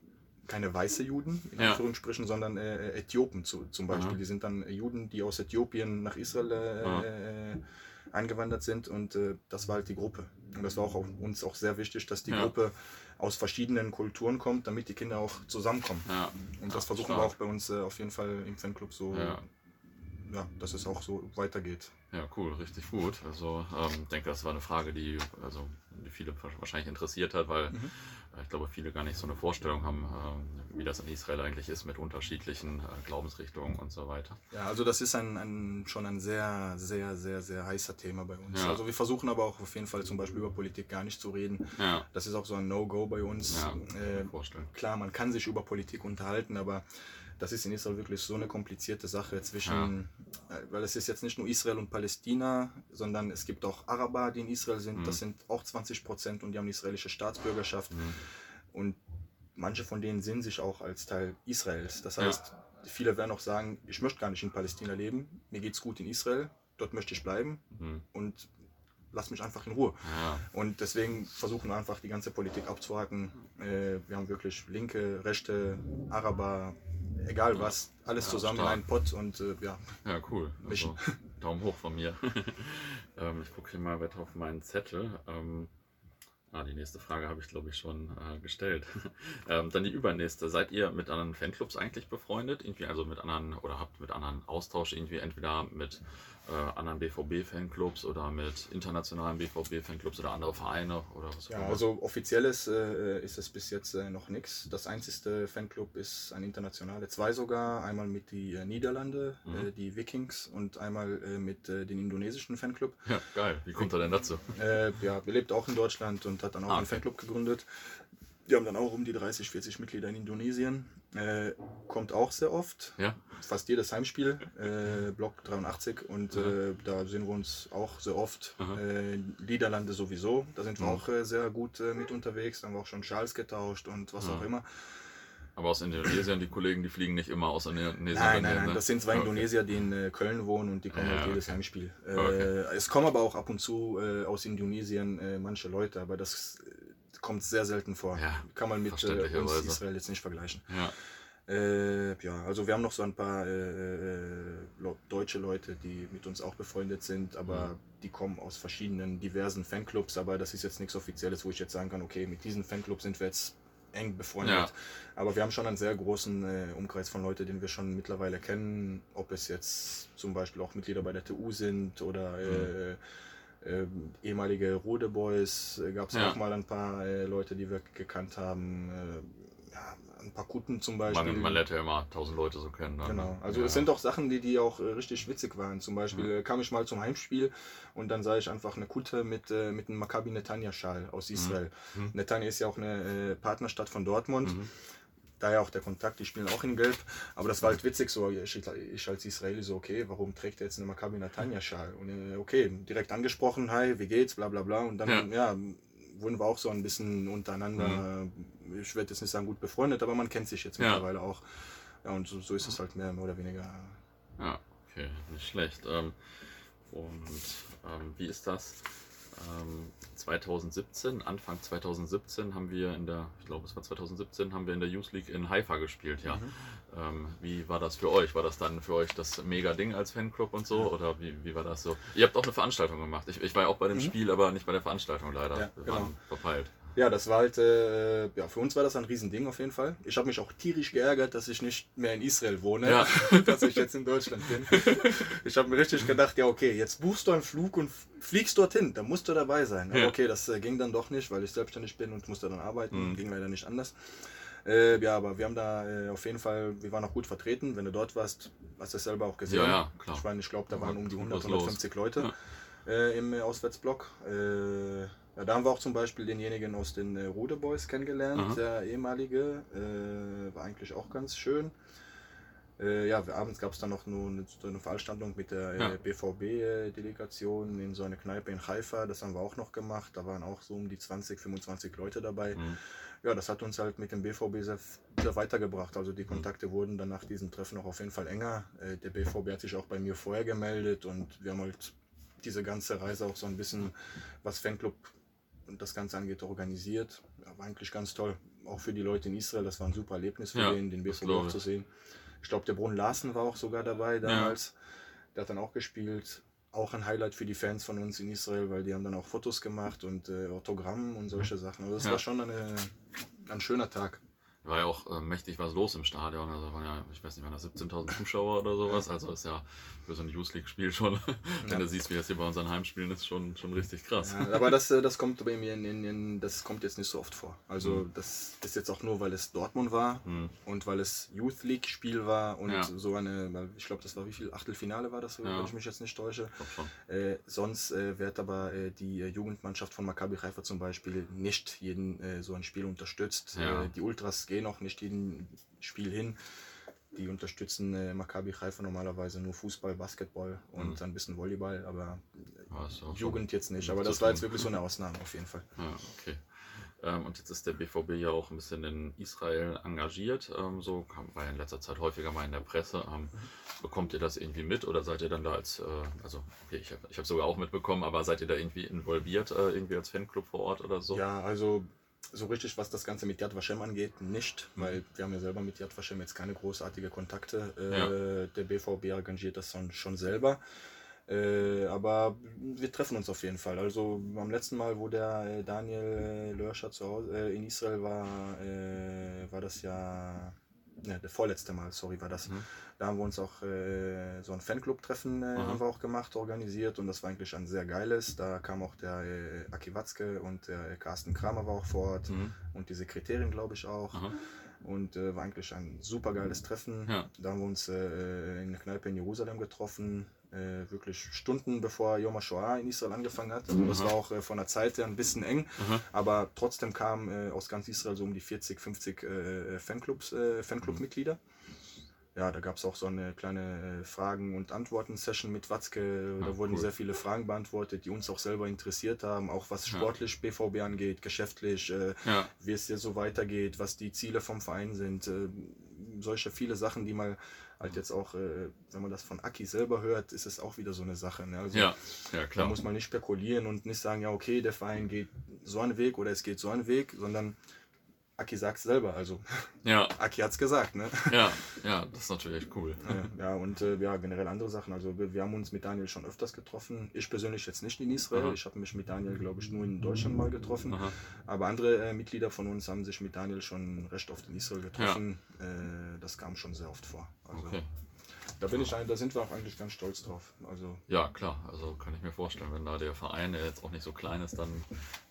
keine weiße Juden, in ja. Anführungsstrichen, sondern äh, Äthiopen zu, zum Beispiel. Aha. Die sind dann Juden, die aus Äthiopien nach Israel äh, äh, eingewandert sind und äh, das war halt die Gruppe. Und das war auch uns auch sehr wichtig, dass die ja. Gruppe aus verschiedenen Kulturen kommt, damit die Kinder auch zusammenkommen. Ja. Und das versuchen wir auch bei uns äh, auf jeden Fall im Fanclub so, ja. dass es auch so weitergeht. Ja, cool, richtig gut. Also ich ähm, denke, das war eine Frage, die, also, die viele wahrscheinlich interessiert hat, weil mhm. äh, ich glaube, viele gar nicht so eine Vorstellung haben, äh, wie das in Israel eigentlich ist mit unterschiedlichen äh, Glaubensrichtungen und so weiter. Ja, also das ist ein, ein, schon ein sehr, sehr, sehr, sehr heißer Thema bei uns. Ja. Also wir versuchen aber auch auf jeden Fall zum Beispiel über Politik gar nicht zu reden. Ja. Das ist auch so ein No-Go bei uns. Ja, äh, vorstellen. Klar, man kann sich über Politik unterhalten, aber das ist in Israel wirklich so eine komplizierte Sache zwischen, ja. Äh, weil es ist jetzt nicht nur Israel und Palästina, sondern es gibt auch Araber, die in Israel sind, mhm. das sind auch 20 Prozent und die haben die israelische Staatsbürgerschaft. Mhm. Und manche von denen sehen sich auch als Teil Israels. Das heißt, ja. viele werden auch sagen, ich möchte gar nicht in Palästina leben, mir geht es gut in Israel, dort möchte ich bleiben. Mhm. Und lass mich einfach in Ruhe. Ja. Und deswegen versuchen wir einfach die ganze Politik abzuhaken. Äh, wir haben wirklich linke, rechte, Araber, egal was, alles ja, zusammen stark. in einen Pott und äh, ja. Ja, cool. Also, [LAUGHS] Daumen hoch von mir. [LAUGHS] ähm, ich gucke hier mal weiter auf meinen Zettel. Ähm, ah, die nächste Frage habe ich, glaube ich, schon äh, gestellt. [LAUGHS] ähm, dann die übernächste. Seid ihr mit anderen Fanclubs eigentlich befreundet? Irgendwie also mit anderen oder habt mit anderen Austausch irgendwie entweder mit äh, anderen BVB-Fanclubs oder mit internationalen BVB-Fanclubs oder andere Vereine oder was Ja, also offizielles äh, ist es bis jetzt äh, noch nichts. Das einzige Fanclub ist ein internationale, zwei sogar. Einmal mit die äh, Niederlande, mhm. Äh, die Vikings und einmal äh, mit den indonesischen Fanclub. Ja, geil. Wie kommt er denn dazu? ja, er lebt auch in Deutschland und hat dann auch ah, einen Fanclub gegründet. Die haben dann auch um die 30, 40 Mitglieder in Indonesien. Äh, kommt auch sehr oft. Ja. Fast jedes Heimspiel. Äh, Block 83. Und äh, da sehen wir uns auch sehr oft. Äh, Niederlande sowieso. Da sind wir auch äh, sehr gut äh, mit unterwegs. Da haben wir auch schon Schals getauscht und was auch immer. Aber aus Indonesien, die Kollegen, die fliegen nicht immer aus Indonesien. Nein, nein, nein, ne? das sind zwei okay. Indonesier, die in Köln wohnen und die kommen ja, halt jedes okay. Heimspiel. Okay. Es kommen aber auch ab und zu aus Indonesien manche Leute, aber das kommt sehr selten vor. Ja, Kann man mit äh, uns Israel jetzt nicht vergleichen. Ja. Äh, ja, also wir haben noch so ein paar äh, äh deutsche Leute, die mit uns auch befreundet sind, aber mhm. die kommen aus verschiedenen diversen Fanclubs, aber das ist jetzt nichts Offizielles, wo ich jetzt sagen kann, okay, mit diesen Fanclubs sind wir jetzt eng befreundet. Ja. Aber wir haben schon einen sehr großen äh, Umkreis von Leuten, den wir schon mittlerweile kennen, ob es jetzt zum Beispiel auch Mitglieder bei der TU sind oder äh, mhm äh, ehemalige Rode Boys, äh, gab es ja. auch mal ein paar äh, Leute, die wir gekannt haben. Äh, ja, ein paar Kutten zum Beispiel. Man, man lernt ja immer tausend Leute so kennen. Dann. Genau, also ja. es sind auch Sachen, die, die auch äh, richtig witzig waren. Zum Beispiel mhm. kam ich mal zum Heimspiel und dann sah ich einfach eine Kutte mit, mit einem Maccabi Netanya-Schal aus mhm. Israel. Mhm. Netanya ist ja auch eine Partnerstadt von Dortmund. Mhm daher auch der Kontakt, die spielen auch in Gelb. Aber das war halt witzig, so ich, ich als Israeli so, okay, warum trägt er jetzt eine Maccabi Natanja-Schal? Und äh, okay, direkt angesprochen, hi, wie geht's, bla bla bla. Und dann, ja, ja wurden wir auch so ein bisschen untereinander, mhm. ich werde jetzt nicht sagen gut befreundet, aber man kennt sich jetzt ja. mittlerweile auch. Ja, und so, so ist es halt mehr, mehr oder weniger. Ja, okay, nicht schlecht. Ähm, und ähm, wie ist das? 2017, ähm, Anfang 2017 haben wir in der, ich glaube es war 2017, haben wir in der Youth League in Haifa gespielt, ja. Mhm. Ähm, wie war das für euch? War das dann für euch das mega Ding als Fanclub und so? Oder wie, wie war das so? Ihr habt auch eine Veranstaltung gemacht. Ich, ich war ja auch bei dem mhm. Spiel, aber nicht bei der Veranstaltung leider. Ja, wir genau. waren verpeilt. Ja, das war halt, äh, ja, für uns war das ein Riesending auf jeden Fall. Ich habe mich auch tierisch geärgert, dass ich nicht mehr in Israel wohne, ja. [LAUGHS] dass ich jetzt in Deutschland bin. Ich habe mir richtig gedacht, ja, okay, jetzt buchst du einen Flug und fliegst dorthin, da musst du dabei sein. Aber okay, das äh, ging dann doch nicht, weil ich selbstständig bin und musste dann arbeiten, mhm. ging leider nicht anders. Äh, ja, aber wir haben da äh, auf jeden Fall, wir waren auch gut vertreten. Wenn du dort warst, hast du es selber auch gesehen. Ja, ja, klar. Ich, meine, ich glaube, da waren um die 100, 150 Leute ja. äh, im Auswärtsblock. Äh, ja, da haben wir auch zum Beispiel denjenigen aus den äh, Rude Boys kennengelernt, Aha. der ehemalige. Äh, war eigentlich auch ganz schön. Äh, ja, abends gab es dann noch nur eine, eine Veranstaltung mit der ja. BVB-Delegation in so einer Kneipe in Haifa. Das haben wir auch noch gemacht. Da waren auch so um die 20, 25 Leute dabei. Mhm. ja, das hat uns halt mit dem BVB sehr, sehr weitergebracht. Also die Kontakte wurden dann nach diesem Treffen auch auf jeden Fall enger. Äh, der BVB hat sich auch bei mir vorher gemeldet und wir haben halt diese ganze Reise auch so ein bisschen, was Fanclub und das Ganze angeht, organisiert. Ja, war eigentlich ganz toll. Auch für die Leute in Israel, das war ein super Erlebnis für Ja, den, den BVB zu sehen. Ich glaube, der Brunn Larsen war auch sogar dabei damals. Der hat dann auch gespielt. Auch ein Highlight für die Fans von uns in Israel, weil die haben dann auch Fotos gemacht und äh, Autogramm und solche Sachen. Also das Ja. war schon eine, ein schöner Tag. War ja auch äh, mächtig was los im Stadion. Also waren ja, ich weiß nicht, waren das 17.000 Zuschauer oder sowas. Also ist ja für so ein Youth League-Spiel schon, [LAUGHS] wenn Ja. du siehst, wie das hier bei unseren Heimspielen ist, schon, schon richtig krass. Ja, aber das, äh, das kommt bei mir in, in, in, das kommt jetzt nicht so oft vor. Also Mhm. das ist jetzt auch nur, weil es Dortmund war Hm. und weil es Youth League Spiel war und Ja. so eine, ich glaube, das war wie viel Achtelfinale war das, wenn ich mich jetzt nicht täusche. Äh, sonst äh, wird aber äh, die äh, Jugendmannschaft von Maccabi Haifa zum Beispiel nicht jeden äh, so ein Spiel unterstützt. Die Ultras gehen auch nicht jeden Spiel hin. Die unterstützen äh, Maccabi Haifa normalerweise nur Fußball, Basketball und Mhm. ein bisschen Volleyball, aber auch schon- Jugend jetzt nicht. Aber das war jetzt wirklich so eine Ausnahme auf jeden Fall. Ja, okay. Ähm, und jetzt ist der BVB ja auch ein bisschen in Israel engagiert. Ähm, so kam, war ja in letzter Zeit häufiger mal in der Presse. Ähm, bekommt ihr das irgendwie mit oder seid ihr dann da als, äh, also okay, ich habe ich hab sogar auch mitbekommen, aber seid ihr da irgendwie involviert, äh, irgendwie als Fanclub vor Ort oder so? Ja, also so richtig, was das Ganze mit Yad Vashem angeht, nicht, Mhm. weil wir haben ja selber mit Yad Vashem jetzt keine großartige Kontakte. Äh, Ja. Der BVB arrangiert das schon, selber. Äh, aber wir treffen uns auf jeden Fall. Also beim letzten Mal, wo der äh, Daniel äh, Lörscher zu Hause äh, in Israel war, äh, war das ja, ne, der vorletzte Mal, sorry, war das. Mhm. Da haben wir uns auch äh, so ein Fanclub-Treffen äh, Aha. haben wir auch gemacht, organisiert und das war eigentlich ein sehr geiles. Da kam auch der äh, Aki Watzke und der äh, Carsten Kramer war auch vor Ort Mhm. und die Sekretärin, glaube ich, auch. Aha. Und äh, war eigentlich ein super geiles Treffen. Ja. Da haben wir uns äh, in einer Kneipe in Jerusalem getroffen, äh, wirklich Stunden bevor Yom HaShoah in Israel angefangen hat. Also das war auch äh, von der Zeit her ein bisschen eng, Aha. aber trotzdem kamen äh, aus ganz Israel so um die 40, 50 äh, Fanclubs, äh, Fanclub-Mitglieder. Ja, da gab es auch so eine kleine äh, Fragen- und Antworten-Session mit Watzke. Da Ah, wurden cool. sehr viele Fragen beantwortet, die uns auch selber interessiert haben, auch was Ja. sportlich BVB angeht, geschäftlich, Ja, wie es hier so weitergeht, was die Ziele vom Verein sind. Solche viele Sachen, die mal halt jetzt auch, äh, wenn man das von Aki selber hört, ist es auch wieder so eine Sache. Ne? Also ja, ja, da klar. muss man nicht spekulieren und nicht sagen, ja okay, der Verein geht so einen Weg oder es geht so einen Weg, sondern Aki sagt es selber. Also Ja, Aki hat es gesagt. Ne? ja, ja, das ist natürlich cool. Ja, ja, und äh, ja, generell andere Sachen. Also wir, wir haben uns mit Daniel schon öfters getroffen. Ich persönlich jetzt nicht in Israel. Aha. Ich habe mich mit Daniel, glaube ich, nur in Deutschland mal getroffen. Aha. Aber andere äh, Mitglieder von uns haben sich mit Daniel schon recht oft in Israel getroffen. Äh, das kam schon sehr oft vor. Also Okay. da bin ich da sind wir auch eigentlich ganz stolz drauf. Also Ja, klar, also kann ich mir vorstellen, wenn da der Verein, der jetzt auch nicht so klein ist, dann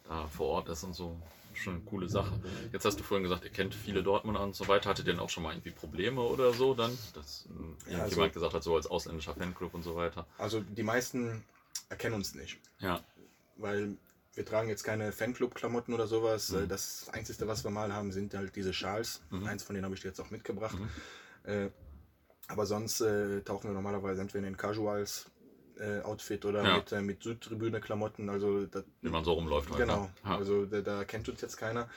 da vor Ort ist und so, schon eine coole Sache. Jetzt hast du vorhin gesagt, ihr kennt viele Dortmunder und so weiter. Hattet ihr denn auch schon mal irgendwie Probleme oder so dann? Dass Ja, also- gesagt hat, so als ausländischer Fanclub und so weiter. Also die meisten erkennen uns nicht, Ja, weil wir tragen jetzt keine Fanclub-Klamotten oder sowas. Mhm. Das Einzige, was wir mal haben, sind halt diese Schals. Mhm. Eins von denen habe ich dir jetzt auch mitgebracht. Mhm. Äh, aber sonst äh, tauchen wir normalerweise entweder in Casuals äh, Outfit oder Ja. mit, äh, mit Südtribüne-Klamotten. Also das, wie man so rumläuft. Halt, Genau, Ne? Also da, da kennt uns jetzt keiner.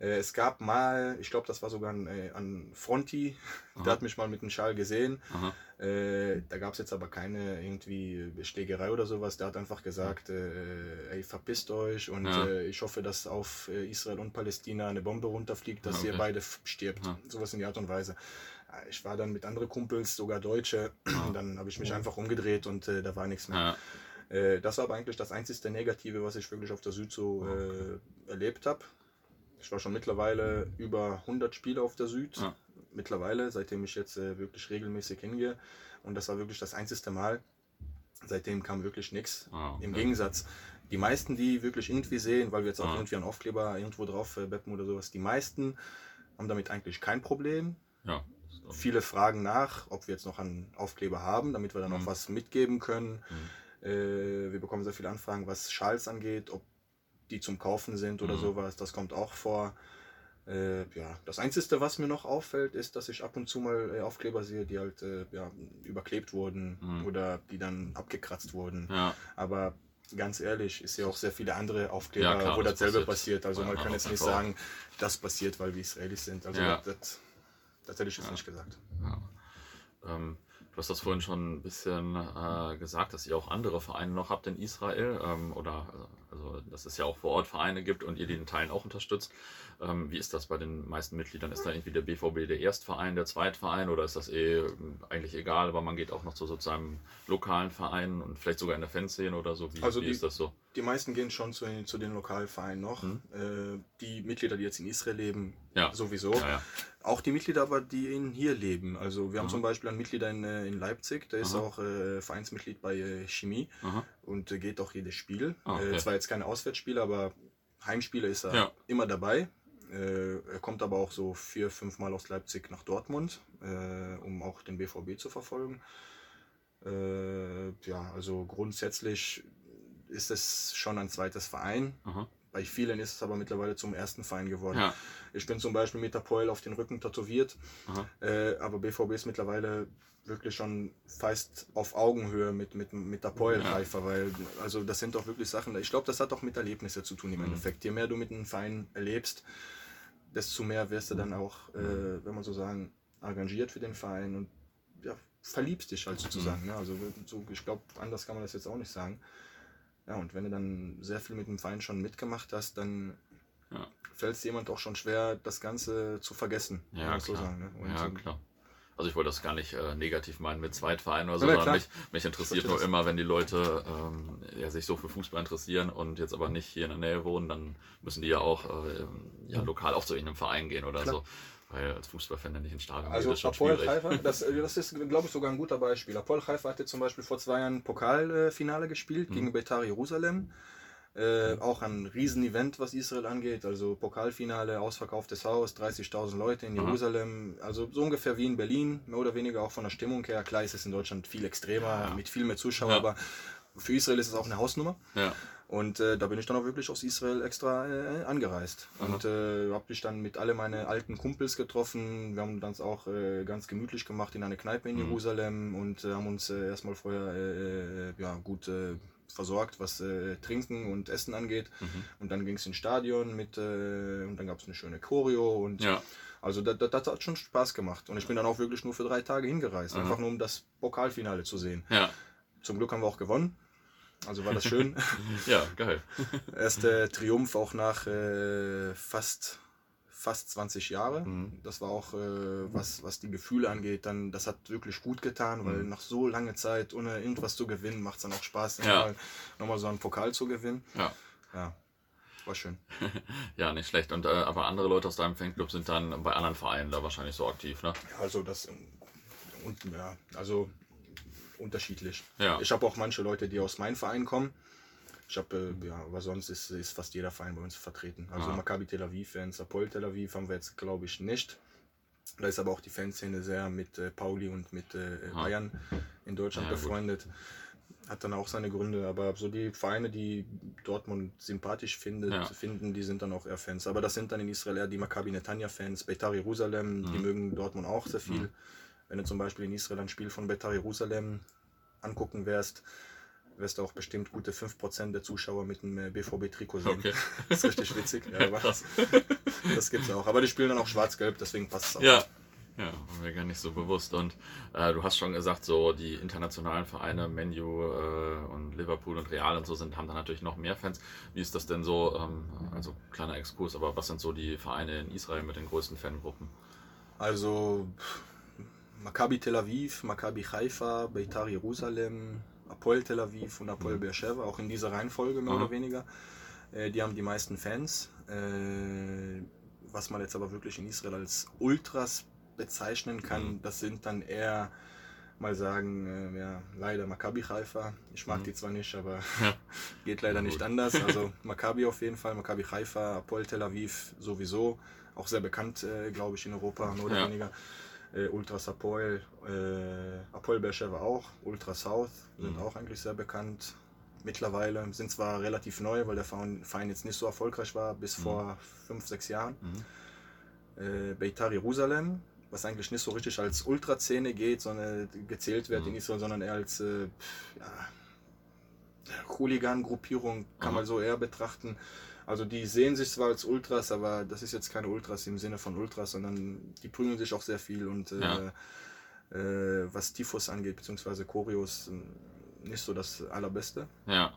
Äh, es gab mal, ich glaube, das war sogar ein, äh, ein Fronti, [LAUGHS] Aha. der hat mich mal mit einem Schal gesehen. Aha. Äh, da gab es jetzt aber keine irgendwie Schlägerei oder sowas. Der hat einfach gesagt, äh, ey, verpisst euch und Ja. äh, ich hoffe, dass auf äh, Israel und Palästina eine Bombe runterfliegt, dass okay. ihr beide stirbt. Ja. Sowas in die Art und Weise. Ich war dann mit anderen Kumpels, sogar Deutsche, Ah. [CLEARS THROAT] dann habe ich mich einfach umgedreht und äh, da war nichts mehr. Ja. Äh, das war aber eigentlich das einzige Negative, was ich wirklich auf der Süd so äh, erlebt habe. Ich war schon mittlerweile über 100 Spiele auf der Süd. Ja. Mittlerweile, seitdem ich jetzt äh, wirklich regelmäßig hingehe. Und das war wirklich das einzige Mal. Seitdem kam wirklich nichts. Ah, okay. Im Gegensatz, die meisten, die wirklich irgendwie sehen, weil wir jetzt auch Ah. irgendwie einen Aufkleber irgendwo drauf äh, beppen oder sowas, die meisten haben damit eigentlich kein Problem. Ja. Viele fragen nach, ob wir jetzt noch einen Aufkleber haben, damit wir dann Mhm. auch was mitgeben können. Mhm. Äh, wir bekommen sehr viele Anfragen, was Schals angeht, ob die zum Kaufen sind oder Mhm. sowas. Das kommt auch vor. Äh, ja, das Einzige, was mir noch auffällt, ist, dass ich ab und zu mal äh, Aufkleber sehe, die halt äh, ja, überklebt wurden Mhm. oder die dann abgekratzt wurden. Ja. Aber ganz ehrlich, ist ja auch sehr viele andere Aufkleber, ja, klar, wo das dasselbe passiert. passiert. Also man kann jetzt nicht sagen, das passiert, weil wir Israelis sind. Also ja. das, das, hätte ich jetzt nicht gesagt. Ähm, Du hast das vorhin schon ein bisschen äh, gesagt, dass ihr auch andere Vereine noch habt in Israel ähm, oder also, dass es ja auch vor Ort Vereine gibt und ihr die in Teilen auch unterstützt. Ähm, wie ist das bei den meisten Mitgliedern? Ist da irgendwie der BVB der Erstverein, der Zweitverein oder ist das eh ähm, eigentlich egal, aber man geht auch noch zu so einem lokalen Verein und vielleicht sogar in der Fanszene oder so? Wie, also wie die, ist das so? Die meisten gehen schon zu, zu den Lokalvereinen noch. Hm. Äh, die Mitglieder, die jetzt in Israel leben, ja. sowieso. Ja, ja. Auch die Mitglieder aber, die in hier leben. Also wir haben Aha. zum Beispiel einen Mitglied in, äh, in Leipzig, der ist Aha. auch äh, Vereinsmitglied bei äh, Chemie Aha. und äh, geht auch jedes Spiel. Ah, okay. äh, zwar jetzt keine Auswärtsspiele, aber Heimspiele ist er ja. immer dabei. Äh, er kommt aber auch so vier, fünf Mal aus Leipzig nach Dortmund, um auch den BVB zu verfolgen. ja, also grundsätzlich ist es schon ein zweites Verein. Bei vielen ist es aber mittlerweile zum ersten Verein geworden. Ja. Ich bin zum Beispiel mit der Poil auf den Rücken tätowiert, äh, aber BVB ist mittlerweile wirklich schon fast auf Augenhöhe mit, mit, mit der Poil-Reifer, ja. weil also das sind doch wirklich Sachen, ich glaube, das hat auch mit Erlebnissen zu tun im mhm. Endeffekt. Je mehr du mit einem Verein erlebst, desto mehr wirst du dann auch, äh, wenn man so sagen, engagiert für den Verein und ja, verliebst dich halt sozusagen. Mhm. Ne? Also so, ich glaube, anders kann man das jetzt auch nicht sagen. Ja, und wenn du dann sehr viel mit dem Verein schon mitgemacht hast, dann ja. fällt es jemand auch schon schwer, das Ganze zu vergessen. Ja, klar. So sagen, ne? ja so klar. Also ich wollte das gar nicht äh, negativ meinen mit Zweitvereinen oder so, sondern mich, mich interessiert nur immer, wenn die Leute ähm, ja, sich so für Fußball interessieren und jetzt aber nicht hier in der Nähe wohnen, dann müssen die ja auch äh, ja, lokal auch zu irgendeinem Verein gehen oder klar. so. Weil als Fußballfan der nicht ins Stadion also geht, ist schon Apoel Haifa, [LAUGHS] das, das ist, glaube ich, sogar ein guter Beispiel. Apoel Haifa hatte zum Beispiel vor zwei Jahren Pokalfinale gespielt mhm. gegen Betar Jerusalem. Äh, auch ein Riesenevent, was Israel angeht. Also Pokalfinale, ausverkauftes Haus, 30.000 Leute in mhm. Jerusalem. Also so ungefähr wie in Berlin, mehr oder weniger auch von der Stimmung her. Klar ist es in Deutschland viel extremer, ja. mit viel mehr Zuschauern, ja. aber für Israel ist es auch eine Hausnummer. Ja. Und äh, da bin ich dann auch wirklich aus Israel extra äh, angereist. Aha. Und äh, habe mich dann mit alle meine alten Kumpels getroffen. Wir haben das auch äh, ganz gemütlich gemacht in einer Kneipe in mhm. Jerusalem und äh, haben uns äh, erstmal vorher äh, ja, gut versorgt, was Trinken und Essen angeht. Mhm. Und dann ging es ins Stadion mit und dann gab es eine schöne Choreo und ja. Also das, das, das, hat schon Spaß gemacht. Und ich bin dann auch wirklich nur für drei Tage hingereist, Aha. einfach nur um das Pokalfinale zu sehen. Ja. Zum Glück haben wir auch gewonnen. Also war das schön. [LAUGHS] ja, geil. Erster Triumph auch nach äh, fast, fast 20 Jahren. Mhm. Das war auch, äh, was, was die Gefühle angeht, dann, das hat wirklich gut getan, weil mhm. nach so langer Zeit, ohne irgendwas zu gewinnen, macht es dann auch Spaß, ja. nochmal, nochmal so einen Pokal zu gewinnen. Ja. ja. War schön. [LAUGHS] ja, nicht schlecht. Und, äh, aber andere Leute aus deinem Fanclub sind dann bei anderen Vereinen da wahrscheinlich so aktiv, ne? Ja, also das und ja, also unterschiedlich. Ja. Ich habe auch manche Leute, die aus meinem Verein kommen. Ich habe, äh, ja, aber sonst ist, ist fast jeder Verein bei uns vertreten. Also ah. Maccabi Tel Aviv-Fans, Apol Tel Aviv haben wir jetzt, glaube ich, nicht. Da ist aber auch die Fanszene sehr mit äh, Pauli und mit äh. Bayern in Deutschland ja, befreundet. Gut. Hat dann auch seine Gründe, aber so die Vereine, die Dortmund sympathisch findet, ja. finden, die sind dann auch eher Fans. Aber das sind dann in Israel eher die Maccabi Netanya-Fans, Beitar Jerusalem, mhm. die mögen Dortmund auch sehr viel. Mhm. Wenn du zum Beispiel in Israel ein Spiel von Betar Jerusalem angucken wirst, wirst du auch bestimmt gute 5% der Zuschauer mit einem BVB-Trikot sehen. Okay. [LAUGHS] Das ist richtig witzig. Ja, Krass. [LAUGHS] Das gibt es auch. Aber die spielen dann auch schwarz-gelb, deswegen passt es auch. Ja. Ja, war mir gar nicht so bewusst. Und äh, du hast schon gesagt, so die internationalen Vereine, Menu äh, und Liverpool und Real und so sind, haben da natürlich noch mehr Fans. Wie ist das denn so? Ähm, also kleiner Exkurs, aber was sind so die Vereine in Israel mit den größten Fangruppen? Also Maccabi Tel Aviv, Maccabi Haifa, Beitar Jerusalem, Apoel Tel Aviv und Apoel mhm. Beersheba, auch in dieser Reihenfolge mehr Aha. oder weniger. Äh, die haben die meisten Fans. Äh, was man jetzt aber wirklich in Israel als Ultras bezeichnen kann, mhm. das sind dann eher mal sagen, äh, ja, leider Maccabi Haifa. Ich mag mhm. die zwar nicht, aber [LAUGHS] ja. geht leider nicht anders. Also [LAUGHS] Maccabi auf jeden Fall, Maccabi Haifa, Apoel Tel Aviv sowieso. Auch sehr bekannt, äh, glaube ich, in Europa, mehr oder ja. weniger äh, Ultras Apoel, äh, Apoel Beersheba auch, Ultra South sind mhm. auch eigentlich sehr bekannt mittlerweile, sind zwar relativ neu, weil der Verein jetzt nicht so erfolgreich war bis mhm. vor fünf, sechs Jahren. Mhm. Äh, Beitar Jerusalem, was eigentlich nicht so richtig als Ultraszene geht, sondern gezählt wird mhm. in Israel, sondern eher als äh, ja, Hooligan-Gruppierung, kann man so eher betrachten. Also die sehen sich zwar als Ultras, aber das ist jetzt keine Ultras im Sinne von Ultras, sondern die prügeln sich auch sehr viel und äh, Ja. äh, was Tifus angeht, beziehungsweise Choreos, äh, nicht so das allerbeste. Ja.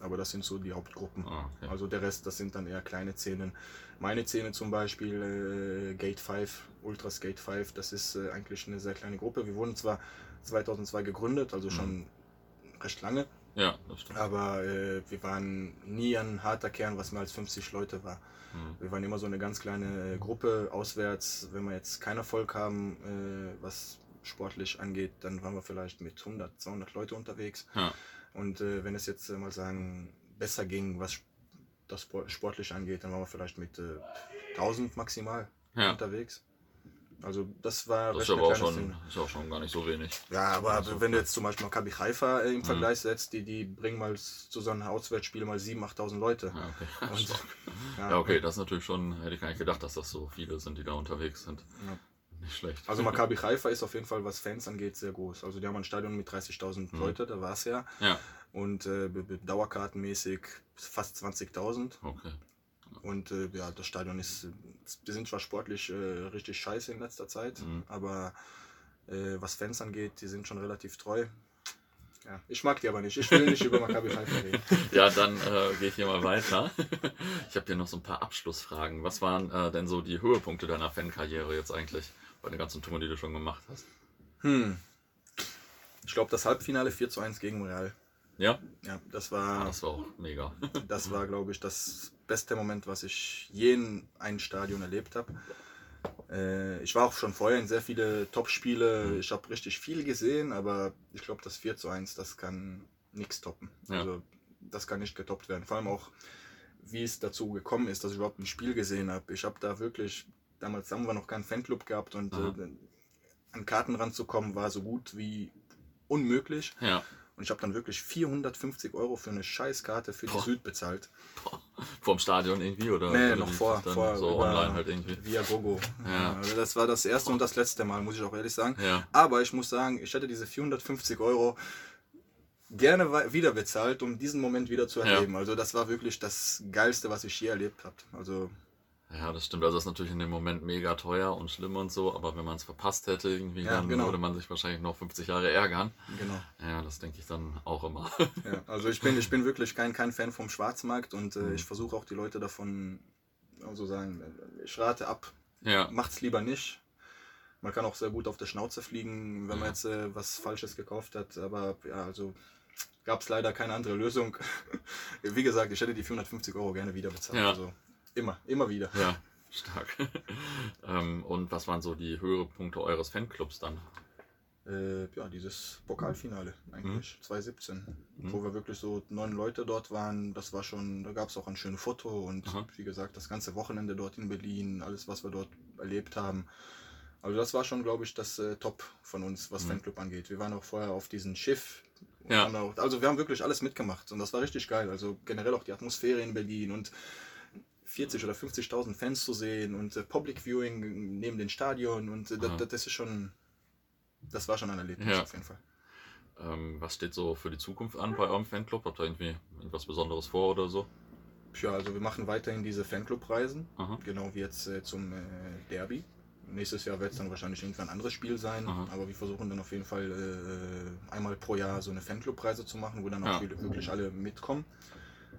Aber das sind so die Hauptgruppen. Ah, okay. Also der Rest, das sind dann eher kleine Szenen. Meine Szene zum Beispiel, äh, Gate 5, Ultras Gate 5, das ist äh, eigentlich eine sehr kleine Gruppe. Wir wurden zwar 2002 gegründet, also schon recht lange, Ja, das stimmt. aber äh, wir waren nie ein harter Kern, was mehr als 50 Leute war. Hm. Wir waren immer so eine ganz kleine äh, Gruppe auswärts. Wenn wir jetzt keinen Erfolg haben, äh, was sportlich angeht, dann waren wir vielleicht mit 100, 200 Leute unterwegs. Ja. Und äh, wenn es jetzt äh, mal sagen, besser ging, was das Sport- sportlich angeht, dann waren wir vielleicht mit äh, 1000 maximal Ja. unterwegs. Also das war Das ist aber auch schon, ist auch schon gar nicht so wenig. Ja, aber Also, wenn du jetzt zum Beispiel Maccabi Haifa äh, im Mhm. Vergleich setzt, die, die bringen mal zu so einem Auswärtsspiel mal 7.000, 8.000 Leute. Ja, okay. [LAUGHS] Und, [LAUGHS] ja, ja, okay, das ist natürlich schon, hätte ich gar nicht gedacht, dass das so viele sind, die da unterwegs sind. Ja. Nicht schlecht. Also Maccabi Haifa ist auf jeden Fall, was Fans angeht, sehr groß. Also die haben ein Stadion mit 30.000 Mhm. Leute, da war es ja. Ja, Und äh, dauerkartenmäßig fast 20.000. okay. Und äh, ja, das Stadion ist, wir sind zwar sportlich äh, richtig scheiße in letzter Zeit, Mhm. aber äh, was Fans angeht, die sind schon relativ treu. Ja, ich mag die aber nicht. Ich will nicht über Maccabi Haifa reden. [LAUGHS] Ja, dann äh, gehe ich hier mal weiter. [LAUGHS] Ich habe hier noch so ein paar Abschlussfragen. Was waren äh, denn so die Höhepunkte deiner Fankarriere jetzt eigentlich bei den ganzen Touren, die du schon gemacht hast? Hm. Ich glaube, das Halbfinale 4 zu 1 gegen Real. Ja, Ja, das ah, war, das war auch mega. [LAUGHS] das war glaube ich, das beste Moment, was ich je in einem Stadion erlebt habe. Äh, ich war auch schon vorher in sehr viele Top-Spiele. Ich habe richtig viel gesehen, aber ich glaube, das 4 zu 1, das kann nichts toppen. Ja. Also, das kann nicht getoppt werden. Vor allem auch, wie es dazu gekommen ist, dass ich überhaupt ein Spiel gesehen habe. Ich habe da wirklich, damals haben wir noch keinen Fanclub gehabt und äh, an Karten ranzukommen war so gut wie unmöglich. Ja, Und ich habe dann wirklich 450 Euro für eine Scheißkarte für die Boah. Süd bezahlt. Vorm Stadion irgendwie oder? Nee, noch vor, vor so online halt irgendwie. Via Gogo. Ja. Also das war das erste und das letzte Mal, muss ich auch ehrlich sagen. Ja, Aber ich muss sagen, ich hätte diese 450 Euro gerne wieder bezahlt, um diesen Moment wieder zu Ja. erleben. Also das war wirklich das Geilste, was ich je erlebt habe. Also ja, das stimmt. Also das ist natürlich in dem Moment mega teuer und schlimm und so, aber wenn man es verpasst hätte, irgendwie, Ja, dann genau. würde man sich wahrscheinlich noch 50 Jahre ärgern. genau. Ja, das denke ich dann auch immer. Ja, also ich bin, ich bin wirklich kein, kein Fan vom Schwarzmarkt und äh, Mhm. ich versuche auch die Leute davon, also sagen, ich rate ab, ja, macht's lieber nicht. Man kann auch sehr gut auf der Schnauze fliegen, wenn man jetzt äh, was Falsches gekauft hat. Aber ja, also gab es leider keine andere Lösung. [LAUGHS] Wie gesagt, ich hätte die 450 Euro gerne wieder bezahlt. Ja. Also immer, immer wieder. ja, stark. [LAUGHS] ähm, und was waren so die Höhepunkte eures Fanclubs dann? Äh, ja, dieses Pokalfinale eigentlich, 2017, Mhm. wo wir wirklich so neun Leute dort waren. Das war schon, da gab es auch ein schönes Foto und Aha. wie gesagt, das ganze Wochenende dort in Berlin, alles, was wir dort erlebt haben. Also das war schon, glaube ich, das äh, Top von uns, was Mhm. Fanclub angeht. Wir waren auch vorher auf diesem Schiff. Ja. auch, also wir haben wirklich alles mitgemacht und das war richtig geil. Also generell auch die Atmosphäre in Berlin und 40 oder 50.000 Fans zu sehen und äh, Public Viewing neben dem Stadion und äh, das, das ist schon, das war schon ein Erlebnis Ja. auf jeden Fall. Ähm, was steht so für die Zukunft an bei eurem Fanclub? Habt ihr irgendwie irgendwas Besonderes vor oder so? Ja, also wir machen weiterhin diese Fanclub-Reisen, genau wie jetzt äh, zum äh, Derby. Nächstes Jahr wird es dann wahrscheinlich irgendwann ein anderes Spiel sein, Aha. aber wir versuchen dann auf jeden Fall äh, einmal pro Jahr so eine Fanclub-Reise zu machen, wo dann Ja. auch viele- wirklich alle mitkommen.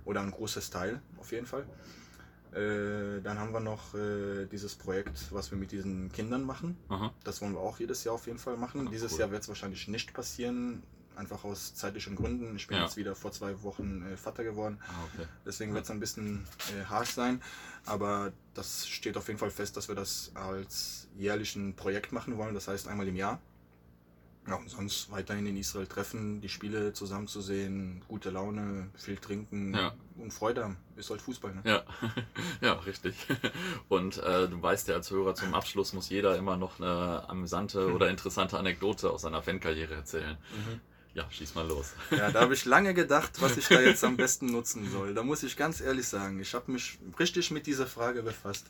Oder ein großes Teil auf jeden Fall. Äh, dann haben wir noch äh, dieses Projekt, was wir mit diesen Kindern machen. Aha. Das wollen wir auch jedes Jahr auf jeden Fall machen. Ah, Dieses cool. Jahr wird es wahrscheinlich nicht passieren, einfach aus zeitlichen Gründen. Ich bin Ja. jetzt wieder vor zwei Wochen äh, Vater geworden. Ah, okay. Deswegen wird es ein bisschen äh, harsch sein. Aber das steht auf jeden Fall fest, dass wir das als jährlichen Projekt machen wollen. Das heißt einmal im Jahr. Ja, und sonst weiterhin in Israel treffen, die Spiele zusammen zu sehen, gute Laune, viel trinken Ja. und Freude haben. Ist halt Fußball, ne? Ja, [LAUGHS] ja, richtig. Und äh, du weißt ja als Hörer, zum Abschluss muss jeder immer noch eine amüsante [LAUGHS] oder interessante Anekdote aus seiner Fankarriere erzählen. Ja, schieß mal los. Ja, da habe ich lange gedacht, was ich da jetzt am [LAUGHS] besten nutzen soll. Da muss ich ganz ehrlich sagen, ich habe mich richtig mit dieser Frage befasst.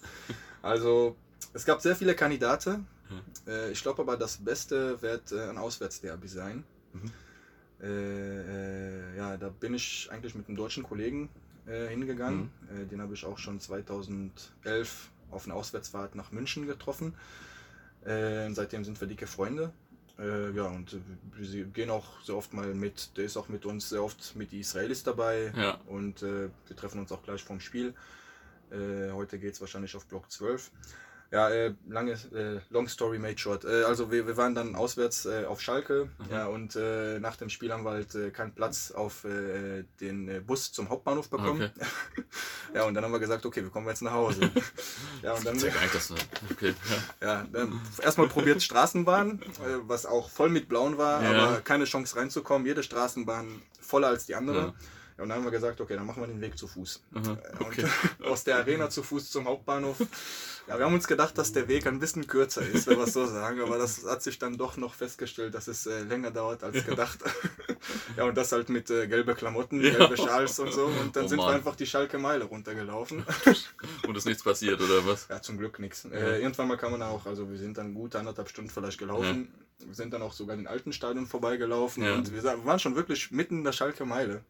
Also, es gab sehr viele Kandidaten. Äh, ich glaube aber, das Beste wird äh, ein Auswärtsderby sein. Mhm. Äh, äh, ja, da bin ich eigentlich mit einem deutschen Kollegen äh, hingegangen. Mhm. Äh, den habe ich auch schon 2011 auf einer Auswärtsfahrt nach München getroffen. Äh, seitdem sind wir dicke Freunde. Äh, ja, und sie gehen auch sehr oft mal mit. Der ist auch mit uns sehr oft mit die Israelis dabei. Ja. Und wir treffen uns auch gleich vorm Spiel. heute geht es wahrscheinlich auf Block 12. Ja, äh, lange, äh, long story made short. Äh, also wir, wir waren dann auswärts äh, auf Schalke mhm. ja, und äh, nach dem Spiel haben wir halt äh, keinen Platz auf den Bus zum Hauptbahnhof bekommen. Okay. [LAUGHS] ja, und dann haben wir gesagt, okay, wir kommen jetzt nach Hause. [LAUGHS] ja, und dann, das okay, ja. ja, dann erstmal probiert Straßenbahn, was auch voll mit Blauen war, ja. aber keine Chance reinzukommen. Jede Straßenbahn voller als die andere. Ja. Ja, und dann haben wir gesagt, okay, dann machen wir den Weg zu Fuß. Aha, okay. [LAUGHS] aus der Arena zu Fuß zum Hauptbahnhof. Ja, wir haben uns gedacht, dass der Weg ein bisschen kürzer ist, wenn wir es so sagen, aber das hat sich dann doch noch festgestellt, dass es äh, länger dauert als gedacht. [LAUGHS] ja, und das halt mit äh, gelbe Klamotten, ja. gelbe Schals und so. Und dann oh, sind Mann. wir einfach die Schalke Meile runtergelaufen. [LAUGHS] und ist nichts passiert, oder was? Ja, zum Glück nichts. Äh, irgendwann mal kann man auch, also wir sind dann gut anderthalb Stunden vielleicht gelaufen. Wir sind dann auch sogar in den alten Stadion vorbeigelaufen und wir waren schon wirklich mitten in der Schalke Meile.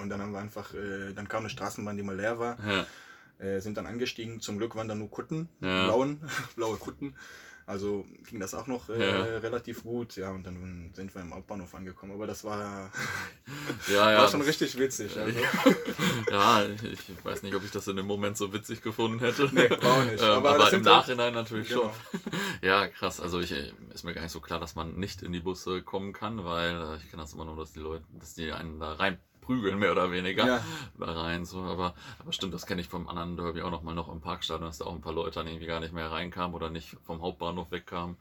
Und dann haben wir einfach, äh, dann kam eine Straßenbahn, die mal leer war. Ja äh, sind dann angestiegen. Zum Glück waren da nur Kutten, ja. blauen, [LAUGHS] blaue Kutten. Also ging das auch noch äh, ja. relativ gut. Ja, und dann sind wir im Hauptbahnhof angekommen. Aber das war, [LAUGHS] ja, ja, war schon richtig witzig. Also. ja, ich weiß nicht, ob ich das in dem Moment so witzig gefunden hätte. Nee, auch nicht. Ähm, aber, aber im Nachhinein natürlich genau. schon. [LAUGHS] ja, krass. Also ich, ist mir gar nicht so klar, dass man nicht in die Busse kommen kann, weil äh, ich kenne das immer nur, dass die Leute, dass die einen da rein prügeln, mehr oder weniger, ja. da rein. So. Aber, aber stimmt, das kenne ich vom anderen Derby auch noch mal noch im Parkstadion, dass da auch ein paar Leute dann irgendwie gar nicht mehr reinkamen oder nicht vom Hauptbahnhof wegkamen.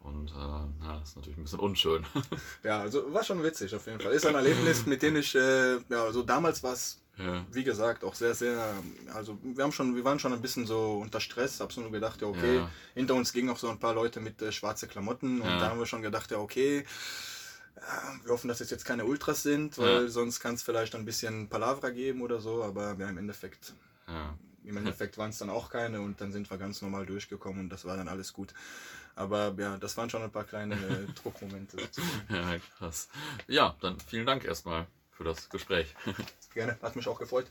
Und äh, ja, das ist natürlich ein bisschen unschön. [LAUGHS] ja, also war schon witzig auf jeden Fall. Ist ein Erlebnis, mit dem ich, äh, ja, also damals war es, ja. wie gesagt, auch sehr, sehr, also wir haben schon, wir waren schon ein bisschen so unter Stress, hab so nur gedacht, ja, okay, ja. hinter uns gingen auch so ein paar Leute mit äh, schwarze Klamotten und da haben wir schon gedacht, ja, okay, wir hoffen, dass es jetzt keine Ultras sind, weil ja. sonst kann es vielleicht ein bisschen Palavra geben oder so, aber ja, im Endeffekt, ja. im Endeffekt waren es dann auch keine und dann sind wir ganz normal durchgekommen und das war dann alles gut. Aber ja, das waren schon ein paar kleine äh, [LAUGHS] Druckmomente. ja, krass. Ja, dann vielen Dank erstmal für das Gespräch. Gerne, hat mich auch gefreut.